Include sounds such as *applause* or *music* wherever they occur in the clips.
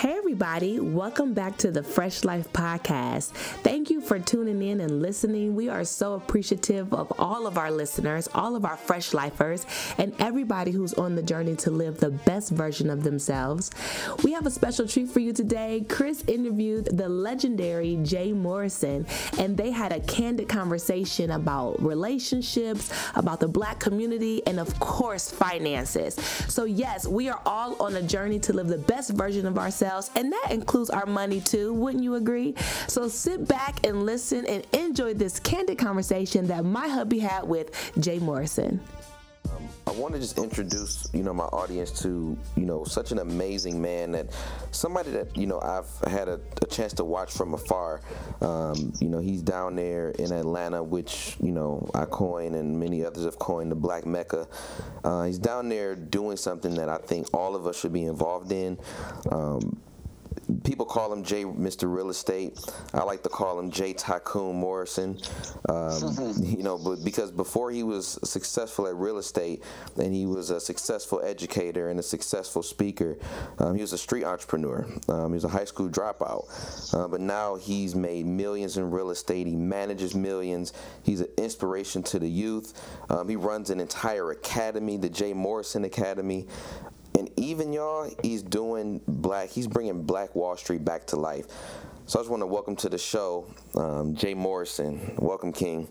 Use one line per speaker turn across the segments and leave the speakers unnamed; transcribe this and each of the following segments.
Hey, everybody, welcome back to the Fresh Life Podcast. Thank you for tuning in and listening. We are so appreciative of all of our listeners, all of our Fresh Lifers, and everybody who's on the journey to live the best version of themselves. We have a special treat for you today. Chris interviewed the legendary Jay Morrison, and they had a candid conversation about relationships, about the black community, and of course, finances. So, yes, we are all on a journey to live the best version of ourselves ourselves, and that includes our money too. Wouldn't you agree? So sit back and listen and enjoy this candid conversation that my hubby had with Jay Morrison.
Um, I want to just introduce, you know, my audience to, you know, such an amazing man that somebody that, you know, I've had a, a chance to watch from afar. Um, you know, he's down there in Atlanta, which, you know, I coin and many others have coined the Black Mecca. Uh, he's down there doing something that I think all of us should be involved in. Um, people call him Jay Mr. Real Estate. I like to call him Jay Tycoon Morrison. Um, you know, but because before he was successful at real estate and he was a successful educator and a successful speaker, um, he was a street entrepreneur. Um, he was a high school dropout, uh, but now he's made millions in real estate. He manages millions. He's an inspiration to the youth. Um, he runs an entire academy, the Jay Morrison Academy and even y'all, he's doing black. He's bringing Black Wall Street back to life. So I just want to welcome to the show, um, Jay Morrison. Welcome, King.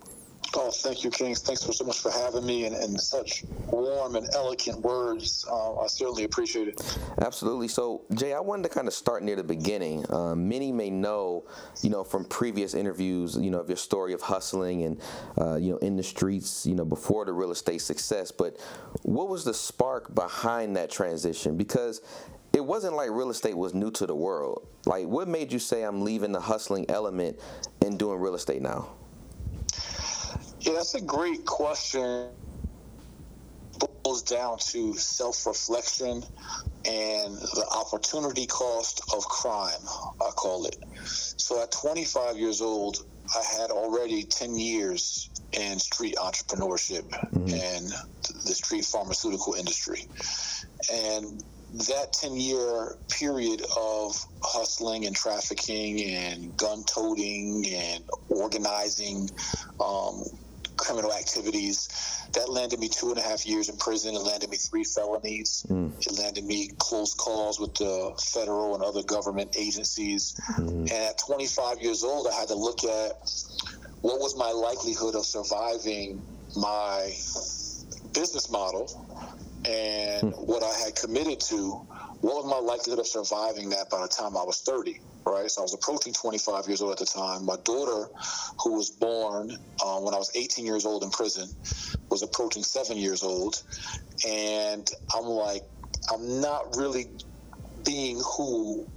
Oh, thank you, Kings. Thanks for so much for having me and, and such warm and eloquent words. Uh, I certainly appreciate it.
Absolutely. So, Jay, I wanted to kind of start near the beginning. Um, many may know, you know, from previous interviews, you know, of your story of hustling and, uh, you know, in the streets, you know, before the real estate success. But what was the spark behind that transition? Because it wasn't like real estate was new to the world. Like, what made you say I'm leaving the hustling element and doing real estate now?
Yeah, that's a great question. It Boils down to self reflection and the opportunity cost of crime, I call it. So at 25 years old, I had already 10 years in street entrepreneurship mm-hmm. and the street pharmaceutical industry. And that 10 year period of hustling and trafficking and gun toting and organizing um, criminal activities. That landed me two and a half years in prison. It landed me three felonies. Mm. It landed me close calls with the federal and other government agencies. Mm. And at 25 years old, I had to look at what was my likelihood of surviving my business model and mm. what I had committed to. What was my likelihood of surviving that by the time I was 30? right? So I was approaching 25 years old at the time. My daughter, who was born uh, when I was 18 years old in prison, was approaching seven years old. And I'm like, I'm not really being who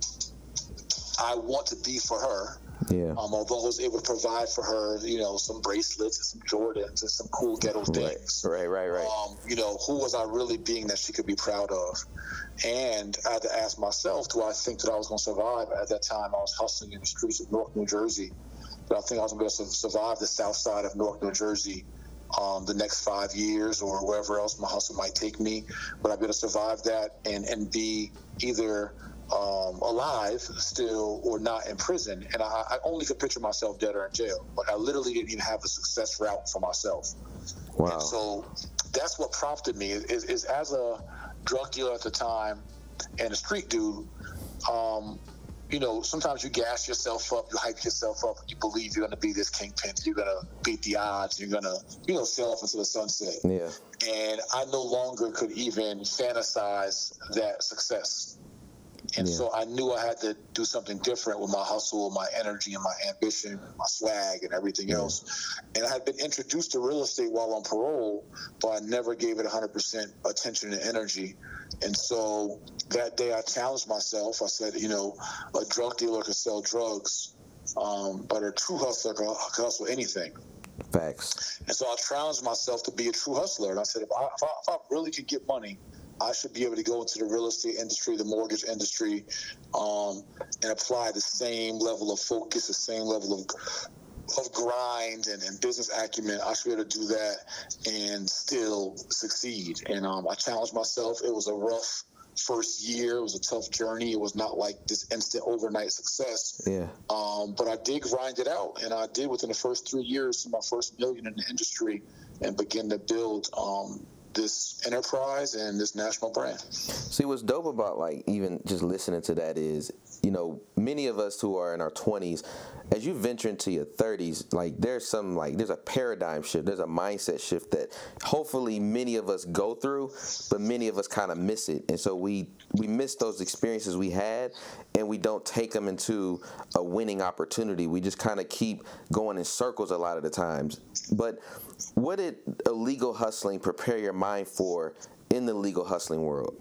I want to be for her. Yeah. Um, although I was able to provide for her, you know, some bracelets and some Jordans and some cool ghetto things.
Right, right, right.
Um, you know, who was I really being that she could be proud of? And I had to ask myself, do I think that I was going to survive? At that time, I was hustling in the streets of Newark, New Jersey. But I think I was going to survive the south side of Newark, New Jersey um, the next five years or wherever else my hustle might take me. But I'd be able to survive that and, and be either um, alive still or not in prison. And I, I, only could picture myself dead or in jail. Like I literally didn't even have a success route for myself. Wow. And so that's what prompted me is, is as a drug dealer at the time and a street dude, um, you know, sometimes you gas yourself up, you hype yourself up, you believe you're going to be this kingpin, you're going to beat the odds, you're going to, you know, sail off into the sunset.
Yeah.
And I no longer could even fantasize that success. And yeah. so I knew I had to do something different with my hustle, my energy, and my ambition, my swag, and everything yeah. else. And I had been introduced to real estate while on parole, but I never gave it 100% attention and energy. And so that day I challenged myself. I said, you know, a drug dealer could sell drugs, um, but a true hustler could, hustle anything.
Facts.
And so I challenged myself to be a true hustler. And I said, if I, if I, if I really could get money, I should be able to go into the real estate industry, the mortgage industry, um, and apply the same level of focus, the same level of of grind and, and, business acumen, I should be able to do that and still succeed. And um, I challenged myself. It was a rough first year. It was a tough journey. It was not like this instant overnight success.
Yeah.
Um, but I did grind it out, and I did within the first three years, to my first million in the industry, and begin to build um, this enterprise and this national brand.
See, what's dope about like even just listening to that is, you know, many of us who are in our 20s, as you venture into your 30s, like there's some like there's a paradigm shift, there's a mindset shift that hopefully many of us go through, but many of us kind of miss it, and so we we miss those experiences we had, and we don't take them into a winning opportunity. We just kind of keep going in circles a lot of the times. But what did illegal hustling prepare your mind for in the legal hustling world?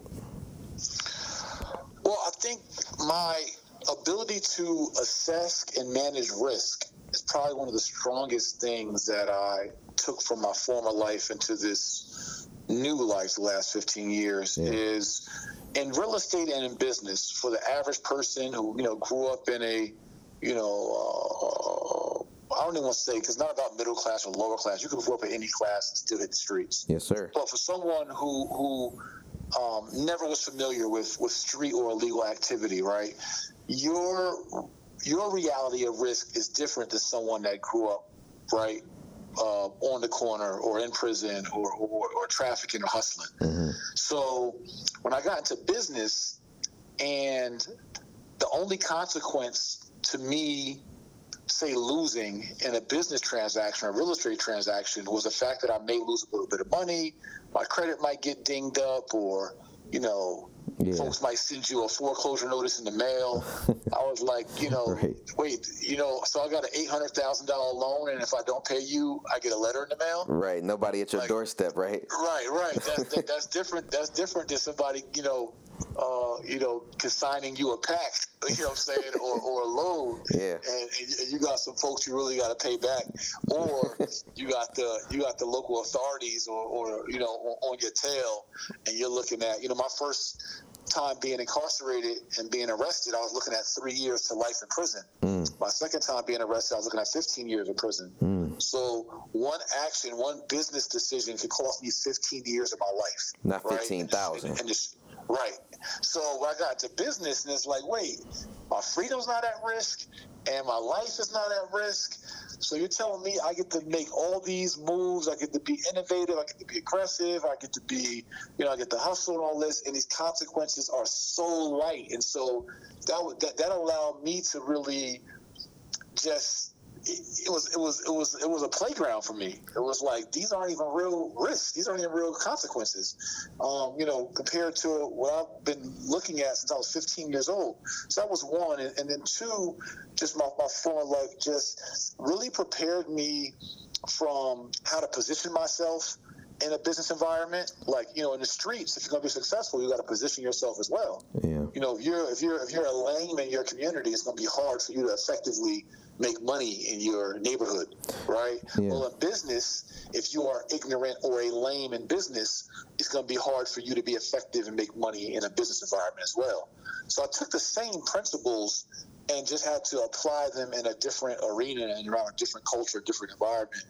Well, I think my ability to assess and manage risk is probably one of the strongest things that I took from my former life into this new life the last 15 years yeah. is in real estate and in business for the average person who you know grew up in a you know uh, I don't even want to say because it's not about middle class or lower class. You can grow up in any class and still hit the streets.
Yes, sir.
But for someone who who um, never was familiar with with street or illegal activity, right? Your your reality of risk is different than someone that grew up, right, uh, on the corner or in prison or or, or trafficking or hustling. Mm-hmm. So when I got into business, and the only consequence to me say losing in a business transaction or real estate transaction was the fact that I may lose a little bit of money, my credit might get dinged up, or you know, yeah. folks might send you a foreclosure notice in the mail. *laughs* I was like, you know, right. wait, you know, so I got an eight hundred thousand dollar loan, and if I don't pay you, I get a letter in the mail.
Right. Nobody at your like, doorstep, right?
Right. Right. That's that, *laughs* that's different. That's different than somebody, you know, uh, you know, consigning you a pack, *laughs* you know what I'm saying, or, or a loan.
Yeah.
And, and, you got some folks you really got to pay back, or *laughs* you got the you got the local authorities, or, or you know, on, on your tail, and you're looking at, you know, my first time being incarcerated and being arrested, I was looking at three years to life in prison. Mm. My second time being arrested, I was looking at 15 years in prison. Mm. So one action, one business decision could cost me 15 years of my life.
Not 15,000. Right? And, and,
Right. So I got to business, and it's like, wait, my freedom's not at risk, and my life is not at risk. So you're telling me I get to make all these moves, I get to be innovative, I get to be aggressive, I get to be, you know, I get to hustle and all this, and these consequences are so light, and so that that that allowed me to really just it, was it was it was it was a playground for me. It was like these aren't even real risks. These aren't even real consequences. Um, you know, compared to what I've been looking at since I was 15 years old. So that was one, and, and then two, just my my former life just really prepared me from how to position myself in a business environment, like you know, in the streets, if you're going to be successful, you got to position yourself as well.
Yeah.
You know, if you're if you're if you're a lame in your community, it's going to be hard for you to effectively make money in your neighborhood, right? Yeah. Well, in business, if you are ignorant or a lame in business, it's going to be hard for you to be effective and make money in a business environment as well. So I took the same principles and just had to apply them in a different arena and around a different culture, different environment.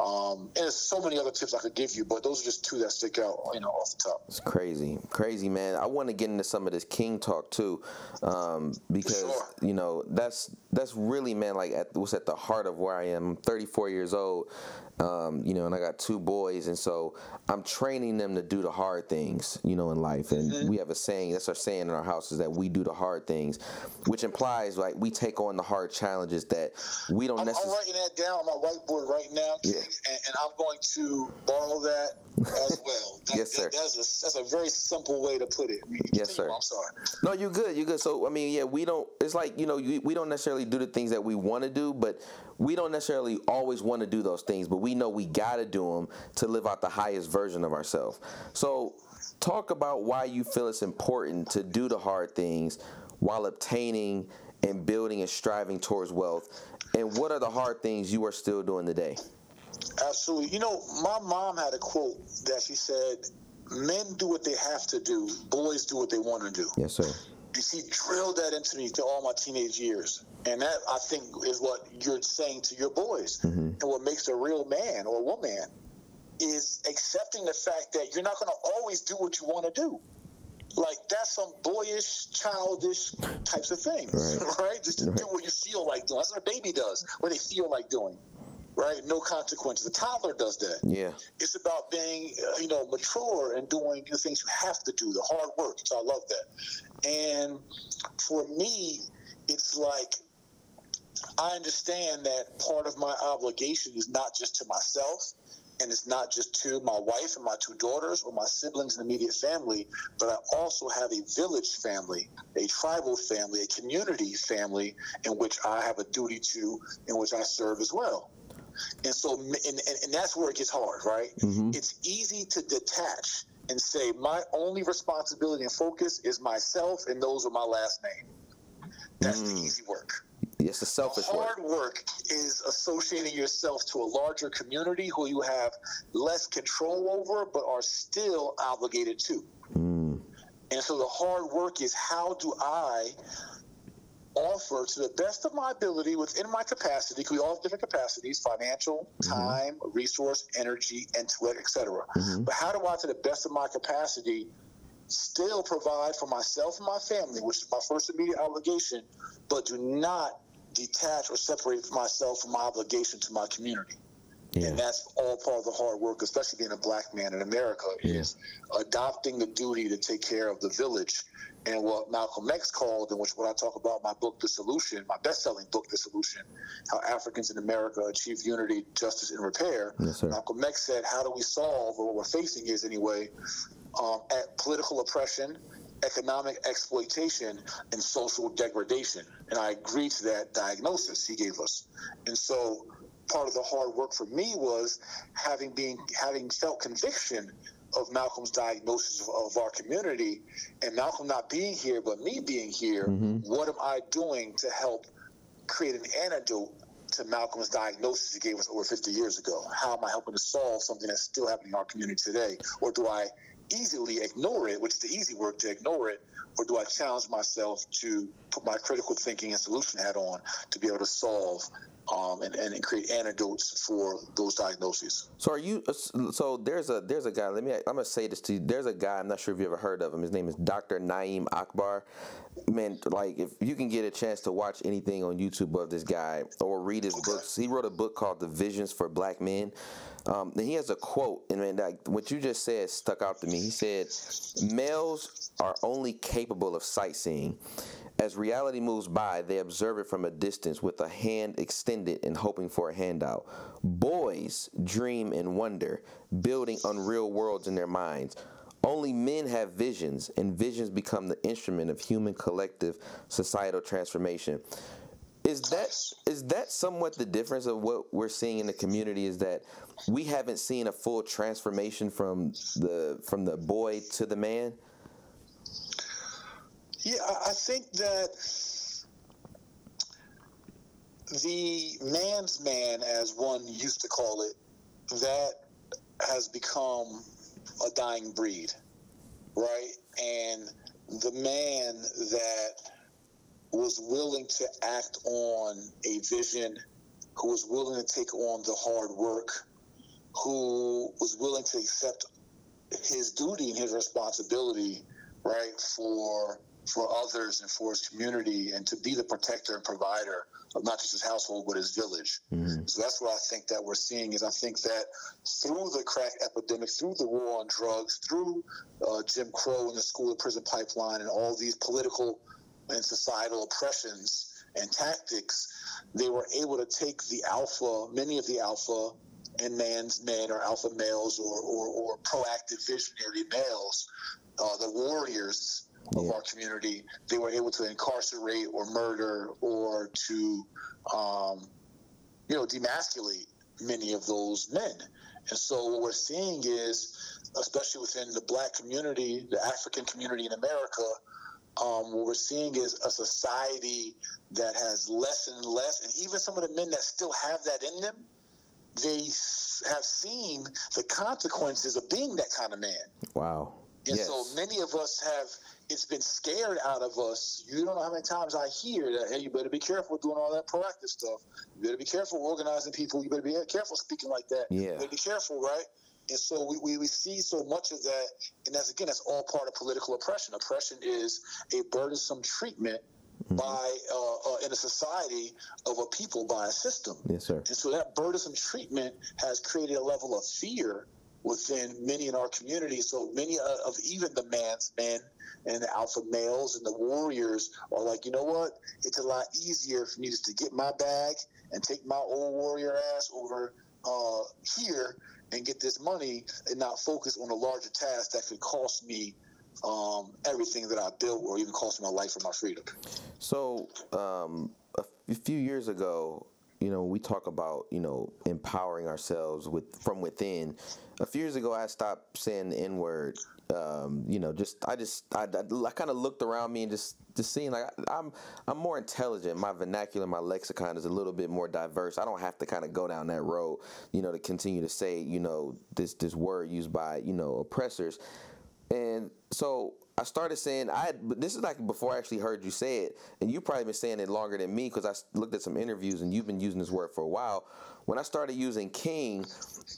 Um, and there's so many other tips I could give you, but those are just two that stick out, you know, off the top.
It's crazy, crazy, man. I want to get into some of this King talk too, um, because sure. you know that's that's really, man, like at, what's at the heart of where I am. I'm 34 years old, um, you know, and I got two boys, and so I'm training them to do the hard things, you know, in life. And mm-hmm. we have a saying, that's our saying in our house, is that we do the hard things, which implies like we take on the hard challenges that we don't necessarily.
I'm writing that down on my whiteboard right now, yeah. and, and, I'm going to borrow that as *laughs* well. That,
yes, sir. That,
that's, a, that's a very simple way to put it.
Yes, sir.
I'm sorry.
No, you're good. You're good. So, I mean, yeah, we don't, it's like, you know, we don't necessarily do the things that we want to do, but we don't necessarily always want to do those things, but we know we got to do them to live out the highest version of ourselves. So, talk about why you feel it's important to do the hard things while obtaining and building and striving towards wealth. And what are the hard things you are still doing today?
Absolutely. You know, my mom had a quote that she said, Men do what they have to do, boys do what they want to do.
Yes, sir.
You see, drilled that into me to all my teenage years. And that, I think, is what you're saying to your boys. Mm-hmm. And what makes a real man or woman is accepting the fact that you're not going to always do what you want to do. like that's some boyish, childish types of things, right? *laughs* right? Just to right. do what you feel like doing. That's what a baby does, what they feel like doing right? No consequence. The toddler does that.
Yeah.
It's about being, uh, you know, mature and doing the things you have to do, the hard work. So I love that. And for me, it's like I understand that part of my obligation is not just to myself and it's not just to my wife and my two daughters or my siblings and immediate family, but I also have a village family, a tribal family, a community family in which I have a duty to, in which I serve as well. And so, and, and, and that's where it gets hard, right? Mm-hmm. It's easy to detach and say, my only responsibility and focus is myself, and those are my last name. That's mm. the easy work.
It's the selfish work.
the hard work. work is associating yourself to a larger community who you have less control over, but are still obligated to. Mm. And so the hard work is how do I offer to the best of my ability within my capacity, because we all have different capacities financial, mm-hmm. time, resource, energy, intellect, etc. Mm-hmm. But how do I, to the best of my capacity, still provide for myself and my family, which is my first immediate obligation, but do not detach or separate myself from my obligation to my community. Yeah. And that's all part of the hard work, especially being a black man in America, yeah. is adopting the duty to take care of the village. And what Malcolm X called, and which what I talk about in my book, The Solution, my best-selling book, The Solution, how Africans in America achieve unity, justice, and repair. Yes, Malcolm X said, "How do we solve, or what we're facing is anyway, um, at political oppression, economic exploitation and social degradation. And I agree to that diagnosis he gave us. And so part of the hard work for me was having been having felt conviction of Malcolm's diagnosis of, of, our community and Malcolm not being here but me being here, mm-hmm. what am I doing to help create an antidote to Malcolm's diagnosis he gave us over 50 years ago? How am I helping to solve something that's still happening in our community today? Or do I easily ignore it, which is the easy work to ignore it, or do I challenge myself to put my critical thinking and solution hat on to be able to solve um, and, and create antidotes for those diagnoses.
So are you? So there's a there's a guy. Let me. I'm gonna say this to you. There's a guy. I'm not sure if you ever heard of him. His name is Dr. Na'im Akbar. Man, like if you can get a chance to watch anything on YouTube of this guy or read his okay. books, he wrote a book called The Visions for Black Men. Um, and he has a quote, and man, what you just said stuck out to me. He said, "Males are only capable of sightseeing." As reality moves by, they observe it from a distance with a hand extended and hoping for a handout. Boys dream and wonder, building unreal worlds in their minds. Only men have visions, and visions become the instrument of human collective societal transformation. Is that is that somewhat the difference of what we're seeing in the community? Is that we haven't seen a full transformation from the from the boy to the man?
Yeah, I think that the man's man, as one used to call it, that has become a dying breed, right? And the man that was willing to act on a vision, who was willing to take on the hard work, who was willing to accept his duty and his responsibility, right, for for others and for his community and to be the protector and provider of not just his household but his village. Mm-hmm. So that's what I think that we're seeing is I think that through the crack epidemic, through the war on drugs, through uh, Jim Crow and the school to prison pipeline and all these political and societal oppressions and tactics, they were able to take the alpha, many of the alpha and man's men or alpha males or, or, or proactive visionary males, uh, the warriors of yeah. our community, they were able to incarcerate or murder or to, um, you know, demasculate many of those men. And so what we're seeing is, especially within the black community, the African community in America, um, what we're seeing is a society that has less and less, and even some of the men that still have that in them, they have seen the consequences of being that kind of man.
Wow.
And yes. so many of us have it's been scared out of us. You don't know how many times I hear that, hey, you better be careful doing all that proactive stuff. You better be careful organizing people. You better be careful speaking like that.
Yeah. You
better be careful, right? And so we, we, we see so much of that, and that's again, that's all part of political oppression. Oppression is a burdensome treatment mm-hmm. by uh, uh, in a society of a people by a system.
Yes, sir.
And so that burdensome treatment has created a level of fear within many in our community. So many of even the man's men and the alpha males and the warriors are like, you know what? It's a lot easier for me just to get my bag and take my old warrior ass over uh, here and get this money and not focus on a larger task that could cost me um, everything that I built or even cost my life or my freedom.
So, um, a few years ago, you know, we talk about, you know, empowering ourselves with from within. A few years ago, I stopped saying the N word. Um, you know, just I just I, I, I kind of looked around me and just just seeing like I, I'm I'm more intelligent. My vernacular, my lexicon is a little bit more diverse. I don't have to kind of go down that road, you know, to continue to say, you know, this this word used by you know oppressors. And so I started saying I had, this is like before I actually heard you say it, and you've probably been saying it longer than me because I looked at some interviews and you've been using this word for a while. When I started using king,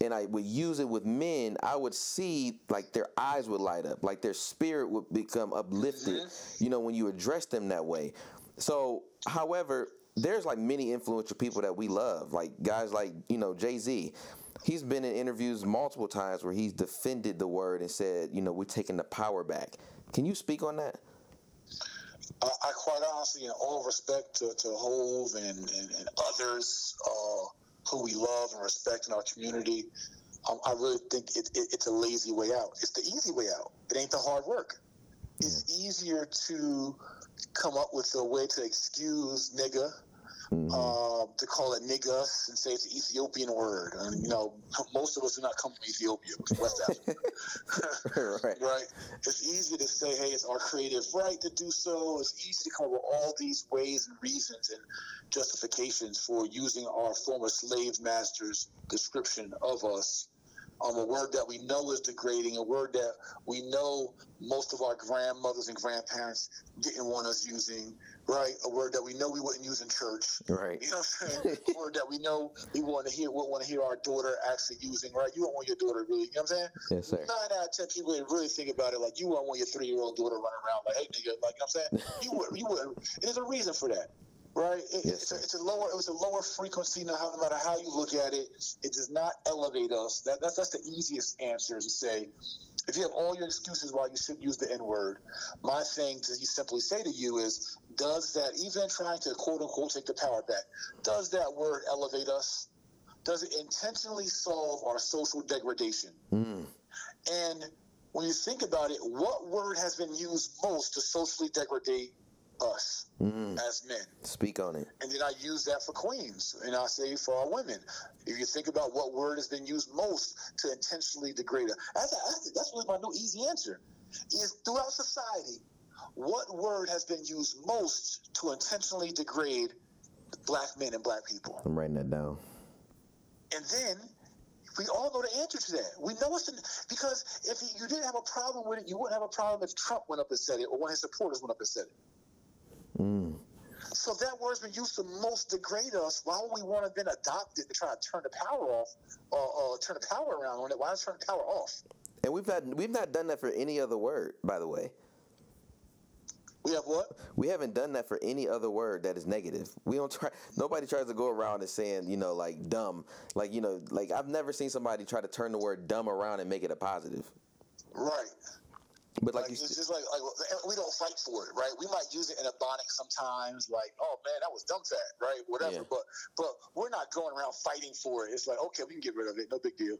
and I would use it with men, I would see like their eyes would light up, like their spirit would become uplifted. Mm-hmm. You know, when you address them that way. So, however, there's like many influential people that we love, like guys like you know Jay Z he's been in interviews multiple times where he's defended the word and said, you know, we're taking the power back. Can you speak on that?
I, I quite honestly, in all respect to, to Hov and, and, and others uh, who we love and respect in our community, um, I really think it, it, it's a lazy way out. It's the easy way out. It ain't the hard work. It's easier to come up with a way to excuse nigga Mm-hmm. Uh, to call it niggas and say it's an Ethiopian word. And, you know, most of us do not come from Ethiopia, West Africa. *laughs* *laughs* right. right. It's easy to say, hey, it's our creative right to do so. It's easy to come up with all these ways and reasons and justifications for using our former slave masters' description of us um, a word that we know is degrading, a word that we know most of our grandmothers and grandparents didn't want us using, right? A word that we know we wouldn't use in church,
right?
You know what I'm saying? a word that we know we want to hear, we want to hear our daughter actually using, right? You don't want your daughter really, you know what I'm saying?
Yes, sir.
Nine out of ten people really think about it like you wouldn't want your three year old daughter running around like, hey, nigga, like, you know what I'm saying? you would, you would. There's a reason for that right? It, yes, it's, a, it's, a, lower, it was a lower frequency. No, no matter how you look at it, it does not elevate us. That, that's that's the easiest answer is to say. If you have all your excuses why you shouldn't use the N word, my thing to simply say to you is, does that even trying to quote unquote take the power back, does that word elevate us? Does it intentionally solve our social degradation?
Mm.
And when you think about it, what word has been used most to socially degrade us mm. as men.
Speak on it.
And then I use that for queens, and I say for our women. If you think about what word has been used most to intentionally degrade us, that's, that's, that's really my new easy answer. Is throughout society, what word has been used most to intentionally degrade black men and black people?
I'm writing that down.
And then we all know the answer to that. We know it's the, because if you didn't have a problem with it, you wouldn't have a problem if Trump went up and said it or one of his supporters went up and said it.
Mm.
So that word's been used to most degrade us. Why would we want to then adopt it to try to turn the power off or, or turn the power around on it? Why turn the power off?
And we've not we've not done that for any other word, by the way.
We have what?
We haven't done that for any other word that is negative. We don't try. Nobody tries to go around and saying, you know, like dumb, like you know, like I've never seen somebody try to turn the word dumb around and make it a positive.
Right.
But like,
like it's just like, like we don't fight for it, right? We might use it in a bonnet sometimes, like, oh man, that was dumb fat, right? Whatever. Yeah. But but we're not going around fighting for it. It's like, okay, we can get rid of it, no big deal.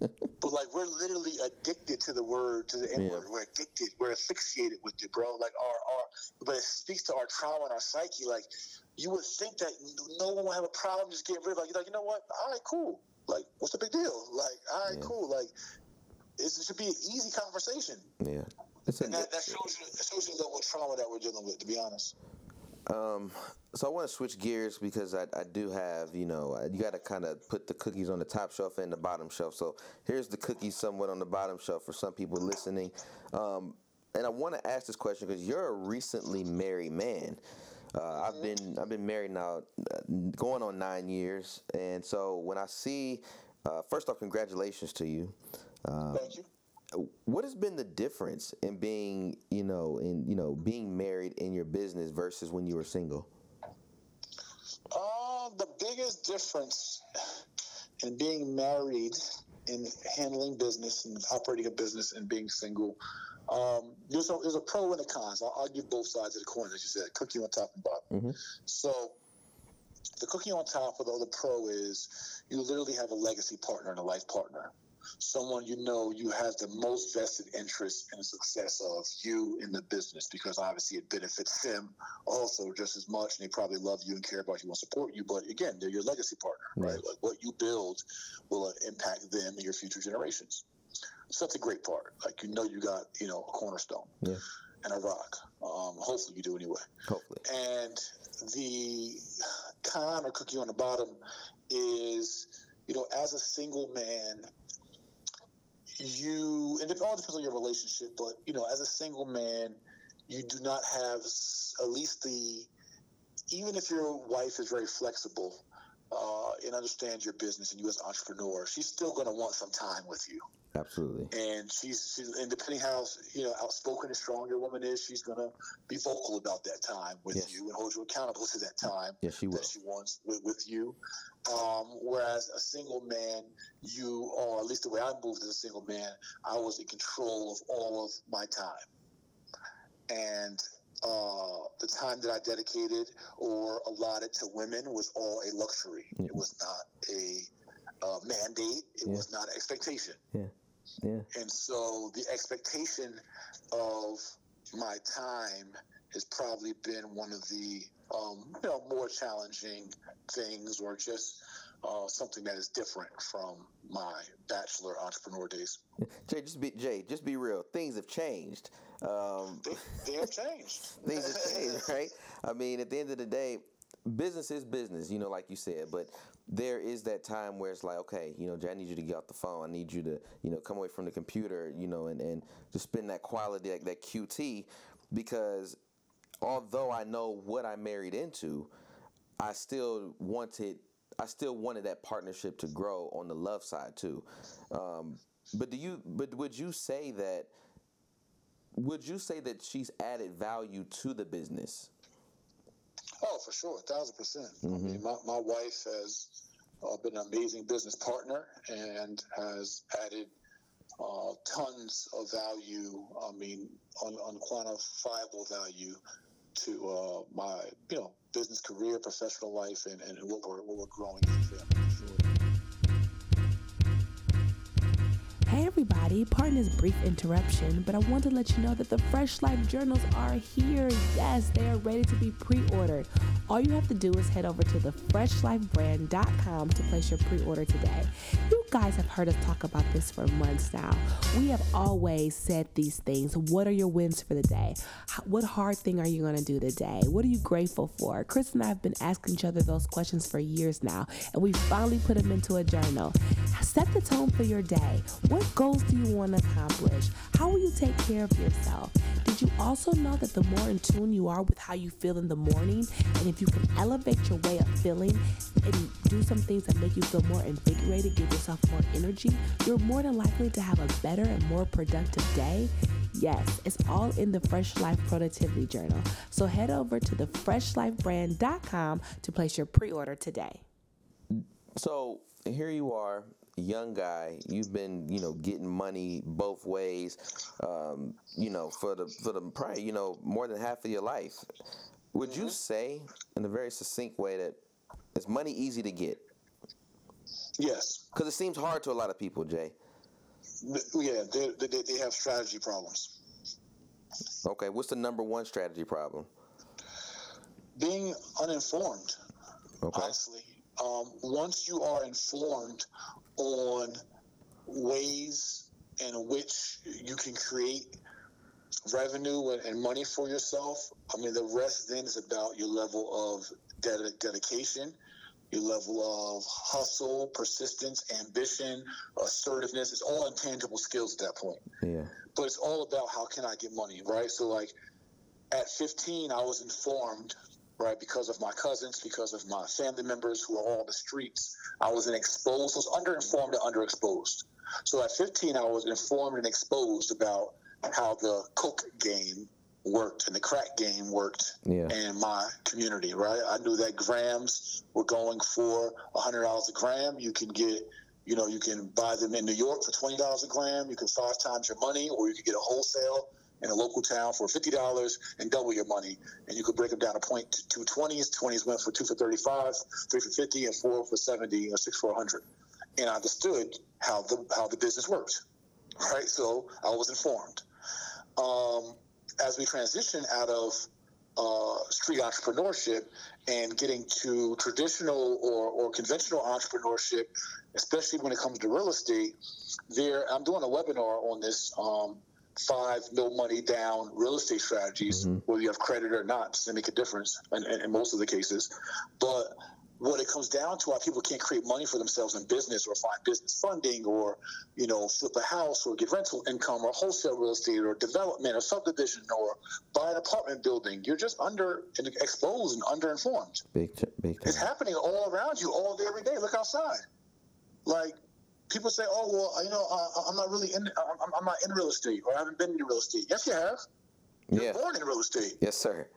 *laughs* but like we're literally addicted to the word, to the N word. Yeah. We're addicted. We're asphyxiated with it, bro. Like our our but it speaks to our trauma and our psyche. Like you would think that no one would have a problem just getting rid of it. Like, like, you know what? All right, cool. Like, what's the big deal? Like, all right, yeah. cool. Like it should be an easy conversation.
Yeah.
and that, that, shows you, that shows you the level of trauma that we're dealing with, to be honest.
Um, so I want to switch gears because I, I do have, you know, you got to kind of put the cookies on the top shelf and the bottom shelf. So here's the cookies somewhat on the bottom shelf for some people listening. Um, and I want to ask this question because you're a recently married man. Uh, I've been I've been married now, uh, going on nine years, and so when I see Uh, first off, congratulations to you.
Uh, Thank you.
What has been the difference in being, you know, in you know, being married in your business versus when you were single?
Uh, the biggest difference in being married in handling business and operating a business and being single, um, there's, a, there's a pro and a cons. I'll, I'll, give both sides of the coin, as you said, cookie on top and bottom. Mm-hmm. So the cookie on top the, the pro is you literally have a legacy partner and a life partner someone you know you have the most vested interest in the success of you in the business because obviously it benefits them also just as much and they probably love you and care about you and support you. But again they're your legacy partner right, right? like what you build will uh, impact them and your future generations. So that's a great part. Like you know you got you know a cornerstone yeah. and a rock. Um, hopefully you do anyway.
Hopefully.
And the con or cookie on the bottom is you know as a single man you and it all depends on your relationship but you know as a single man you do not have at least the even if your wife is very flexible uh, and understands your business and you as an entrepreneur she's still going to want some time with you
Absolutely.
And she's, she's and depending how you know outspoken and strong your woman is, she's gonna be vocal about that time with yes. you and hold you accountable to that time
yes, she
that she wants with, with you. Um, whereas a single man, you or at least the way I moved as a single man, I was in control of all of my time. And uh, the time that I dedicated or allotted to women was all a luxury. Yeah. It was not a uh, mandate. It yeah. was not an expectation.
Yeah. Yeah.
And so the expectation of my time has probably been one of the um, you know more challenging things, or just uh, something that is different from my bachelor entrepreneur days.
Jay, just be Jay, just be real. Things have changed.
Um, they, they have changed. *laughs*
things have changed, right? I mean, at the end of the day, business is business, you know, like you said, but there is that time where it's like, okay, you know, I need you to get off the phone. I need you to, you know, come away from the computer, you know, and, and just spend that quality, like that QT, because although I know what I married into, I still wanted, I still wanted that partnership to grow on the love side too. Um, but do you, but would you say that, would you say that she's added value to the business?
Oh, for sure, a thousand percent. Mm-hmm. I mean, my, my wife has uh, been an amazing business partner and has added uh, tons of value. I mean, un- unquantifiable value to uh, my you know business career, professional life, and, and what we're what we're growing
Everybody, pardon this brief interruption, but I want to let you know that the Fresh Life journals are here. Yes, they are ready to be pre ordered. All you have to do is head over to thefreshlifebrand.com to place your pre order today. You guys have heard us talk about this for months now. We have always said these things. What are your wins for the day? What hard thing are you going to do today? What are you grateful for? Chris and I have been asking each other those questions for years now, and we finally put them into a journal. Set the tone for your day. What goals do you want to accomplish? How will you take care of yourself? Did you also know that the more in tune you are with how you feel in the morning, and if you can elevate your way of feeling and do some things that make you feel more invigorated, give yourself more energy, you're more than likely to have a better and more productive day? Yes, it's all in the Fresh Life Productivity Journal. So head over to thefreshlifebrand.com to place your pre order today.
So here you are, young guy. You've been, you know, getting money both ways, um, you know, for the for the probably, you know, more than half of your life. Would you mm-hmm. say, in a very succinct way, that is money easy to get?
Yes.
Because it seems hard to a lot of people, Jay.
Yeah, they, they, they have strategy problems.
Okay, what's the number one strategy problem?
Being uninformed. Okay. Honestly, um, once you are informed on ways in which you can create revenue and money for yourself, I mean, the rest then is about your level of ded- dedication, your level of hustle, persistence, ambition, assertiveness. It's all intangible skills at that point.
Yeah.
But it's all about how can I get money, right? So, like, at 15, I was informed right? Because of my cousins, because of my family members who are all on the streets. I was an exposed, I was underinformed and underexposed. So at 15, I was informed and exposed about how the coke game worked and the crack game worked
Yeah.
in my community, right? I knew that grams were going for $100 a gram. You can get, you know, you can buy them in New York for $20 a gram. You can five times your money, or you can get a wholesale in a local town for $50 and double your money. And you could break them down to point to two 20s. 20s went for two for 35, three for 50, and four for 70, or six for 100. And I understood how the, how the business worked, right? So I was informed. Um, as we transition out of uh, street entrepreneurship and getting to traditional or, or conventional entrepreneurship, especially when it comes to real estate, there I'm doing a webinar on this um, five no money down real estate strategies, whether you have credit or not, doesn't make a difference in, in, in most of the cases. But what it comes down to, why people can't create money for themselves in business or find business funding or, you know, flip a house or get rental income or wholesale real estate or development or subdivision or buy an apartment building. You're just under exposed and underinformed.
Big, t- big
It's happening all around you all day, every day. Look outside. Like people say, "Oh, well, you know, uh, I'm not really in. I'm, I'm not in real estate, or I haven't been in real estate." Yes, you have. You're
Yeah.
born in real estate.
Yes, sir.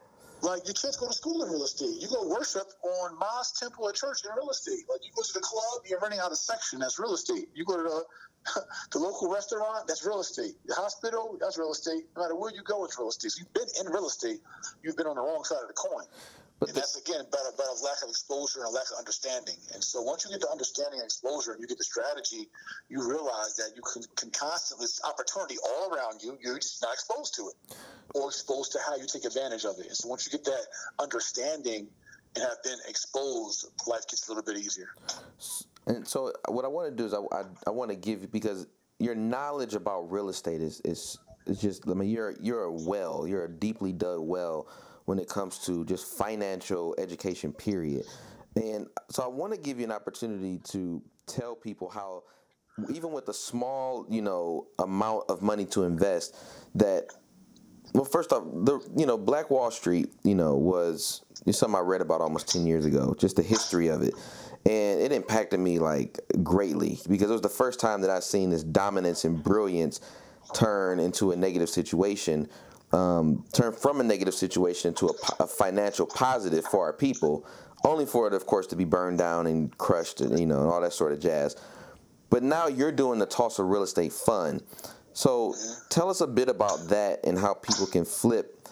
Like your kids go to school in real estate. You go worship on mosque, temple, or church in real estate. Like you go to the club, you're renting out a section. That's real estate. You go to the *laughs* the local restaurant, that's real estate. The hospital, that's real estate. No matter where you go, it's real estate. So you've been in real estate. You've been on the wrong side of the coin. And that's again about a, a lack of exposure and a lack of understanding. And so once you get the understanding and exposure and you get the strategy, you realize that you can, can constantly, it's opportunity all around you, you're just not exposed to it or exposed to how you take advantage of it. And so once you get that understanding and have been exposed, life gets a little bit easier.
And so what I want to do is I, I, I want to give because your knowledge about real estate is is is just I mean you're you're a well you're a deeply dug well when it comes to just financial education period. And so I want to give you an opportunity to tell people how even with a small you know amount of money to invest that well, first off, the you know Black Wall Street, you know, was something I read about almost ten years ago. Just the history of it, and it impacted me like greatly because it was the first time that I've seen this dominance and brilliance turn into a negative situation, um, turn from a negative situation into a, a financial positive for our people, only for it, of course, to be burned down and crushed, and you know, and all that sort of jazz. But now you're doing the Tulsa Real Estate Fund. So tell us a bit about that and how people can flip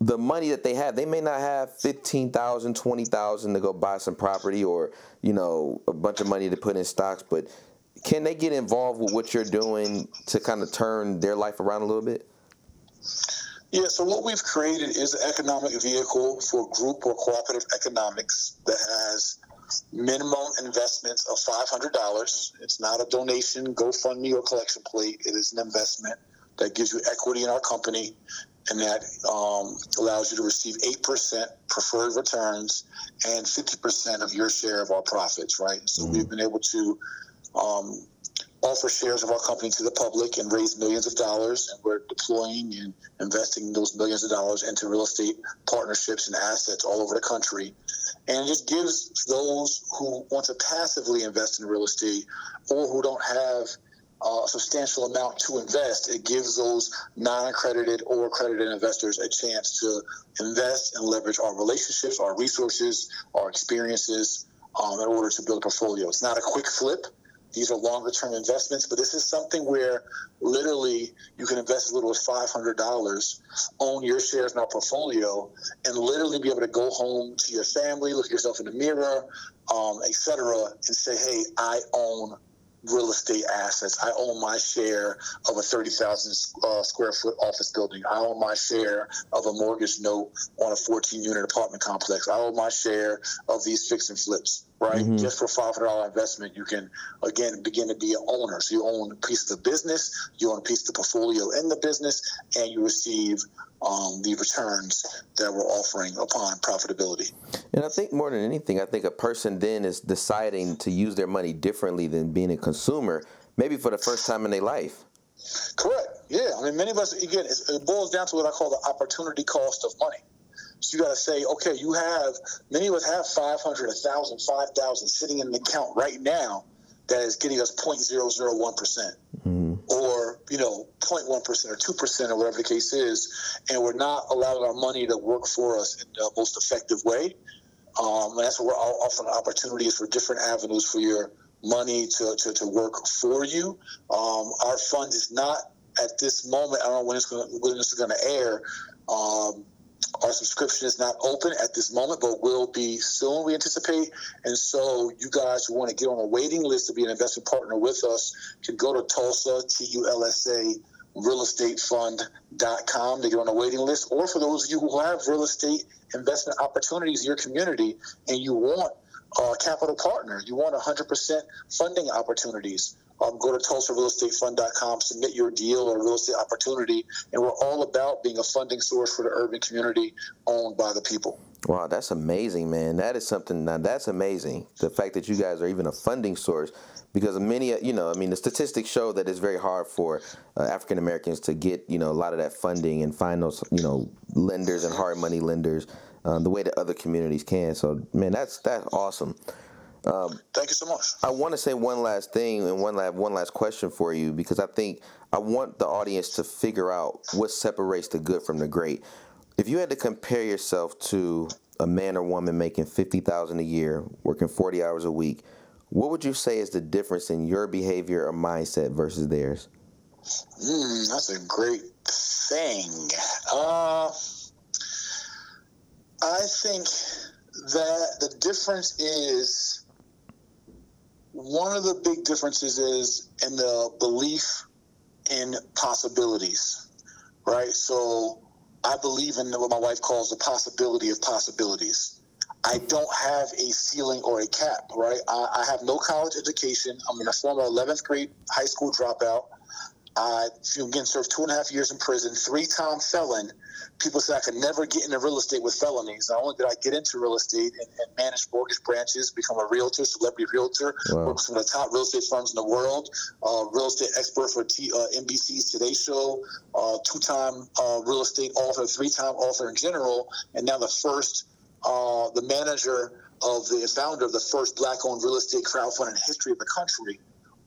the money that they have. They may not have 15,000, 20,000 to go buy some property or, you know, a bunch of money to put in stocks, but can they get involved with what you're doing to kind of turn their life around a little bit?
Yeah, so what we've created is an economic vehicle for group or cooperative economics that has minimum investments of $500. It's not a donation, GoFundMe, or collection plate. It is an investment that gives you equity in our company and that um, allows you to receive 8% preferred returns and 50% of your share of our profits, right? So we've been able to um, offer shares of our company to the public and raise millions of dollars. And we're deploying and investing those millions of dollars into real estate partnerships and assets all over the country. And it just gives those who want to passively invest in real estate or who don't have a substantial amount to invest, it gives those non-accredited or accredited investors a chance to invest and leverage our relationships, our resources, our experiences um, in order to build a portfolio. It's not a quick flip. These are longer term investments, but this is something where literally you can invest as little as $500, own your shares in our portfolio, and literally be able to go home to your family, look at yourself in the mirror, um, et cetera, and say, hey, I own real estate assets. I own my share of a 30,000 uh, square foot office building. I own my share of a mortgage note on a 14 unit apartment complex. I own my share of these fix and flips, right? Just for $500 investment, you can, again, begin to be an owner. So you own a piece of the business, you own a piece of the portfolio in the business, and you receive um, the returns that we're offering upon profitability.
And I think more than anything, I think a person then is deciding to use their money differently than being a consumer, maybe for the first time in their life.
Correct. Yeah. I mean, many of us, again, it boils down to what I call the opportunity cost of money. So you got to say, okay, you have many of us have 500, 1,000, 5,000 sitting in an account right now that is getting us 0.001 percent. Mm-hmm. Or you know, 0.1 percent or two percent or whatever the case is, and we're not allowing our money to work for us in the most effective way. Um, and that's what we're offering opportunities for different avenues for your money to, to, to work for you. Um, our fund is not at this moment. I don't know when it's going when this is going to air. Um, our subscription is not open at this moment, but will be soon, we anticipate. And so, you guys who want to get on a waiting list to be an investment partner with us can go to Tulsa, T U L S A, realestatefund.com to get on a waiting list. Or for those of you who have real estate investment opportunities in your community and you want a capital partner, you want 100% funding opportunities um, go to TulsaRealEstateFund.com, submit your deal or real estate opportunity, and we're all about being a funding source for the urban community owned by the people.
Wow, that's amazing, man. That is something. Now, that's amazing. The fact that you guys are even a funding source, because many, you know, I mean, the statistics show that it's very hard for uh, African Americans to get, you know, a lot of that funding and find those, you know, lenders and hard money lenders uh, the way that other communities can. So, man, that's that's awesome.
Um, Thank you so much.
I want to say one last thing and one last one last question for you because I think I want the audience to figure out what separates the good from the great. If you had to compare yourself to a man or woman making fifty thousand a year, working forty hours a week, what would you say is the difference in your behavior or mindset versus theirs?
Mm, that's a great thing. Uh, I think that the difference is one of the big differences is in the belief in possibilities, right? So I believe in what my wife calls the possibility of possibilities. I don't have a ceiling or a cap, right? I, I have no college education. I'm in a former 11th grade high school dropout. I, again, served two and a half years in prison, three time felon, people said I could never get into real estate with felonies. Not only did I get into real estate and, and manage mortgage branches, become a realtor, celebrity realtor, wow. work with some of the top real estate firms in the world, uh, real estate expert for T, uh, NBC's Today Show, uh, two-time uh, real estate author, three-time author in general, and now the first, uh, the manager of the founder of the first black-owned real estate crowdfunding in the history of the country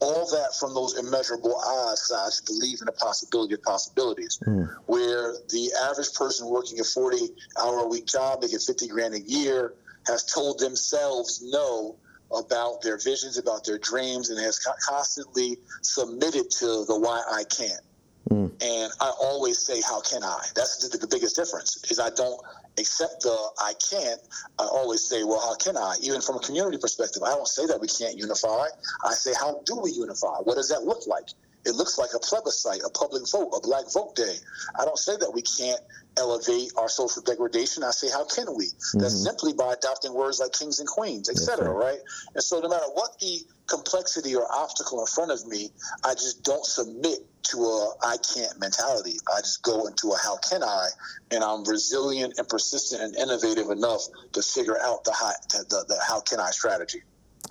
all that from those immeasurable odds. I believe in the possibility of possibilities, mm. where the average person working a 40 hour a week job, making 50 grand a year, has told themselves no about their visions, about their dreams, and has constantly submitted to the why I can't. Mm. And I always say, how can I? That's the, the biggest difference is I don't accept the I can't, I always say, well, how can I? Even from a community perspective, I don't say that we can't unify. I say, how do we unify? What does that look like? It looks like a plebiscite, a public vote, a black vote day. I don't say that we can't elevate our social degradation. I say, how can we? Mm-hmm. That's simply by adopting words like kings and queens, etc. Right. right? And so, no matter what the complexity or obstacle in front of me, I just don't submit to a I can't mentality. I just go into a how can I, and I'm resilient and persistent and innovative enough to figure out the how, the, the how can I strategy.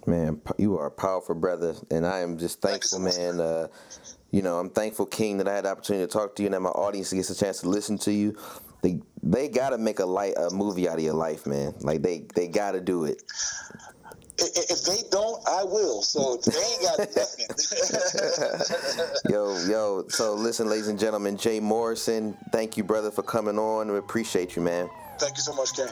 Man, you are a powerful brother, and I am just thankful, man. Uh, you know, I'm thankful, King, that I had the opportunity to talk to you, and that my audience gets a chance to listen to you. They they gotta make a light a movie out of your life, man. Like they they gotta do it.
If they don't, I will. So they ain't got
nothing. *laughs* yo, yo. So listen, ladies and gentlemen, Jay Morrison, thank you, brother, for coming on. We appreciate you, man.
Thank you so much, Ken.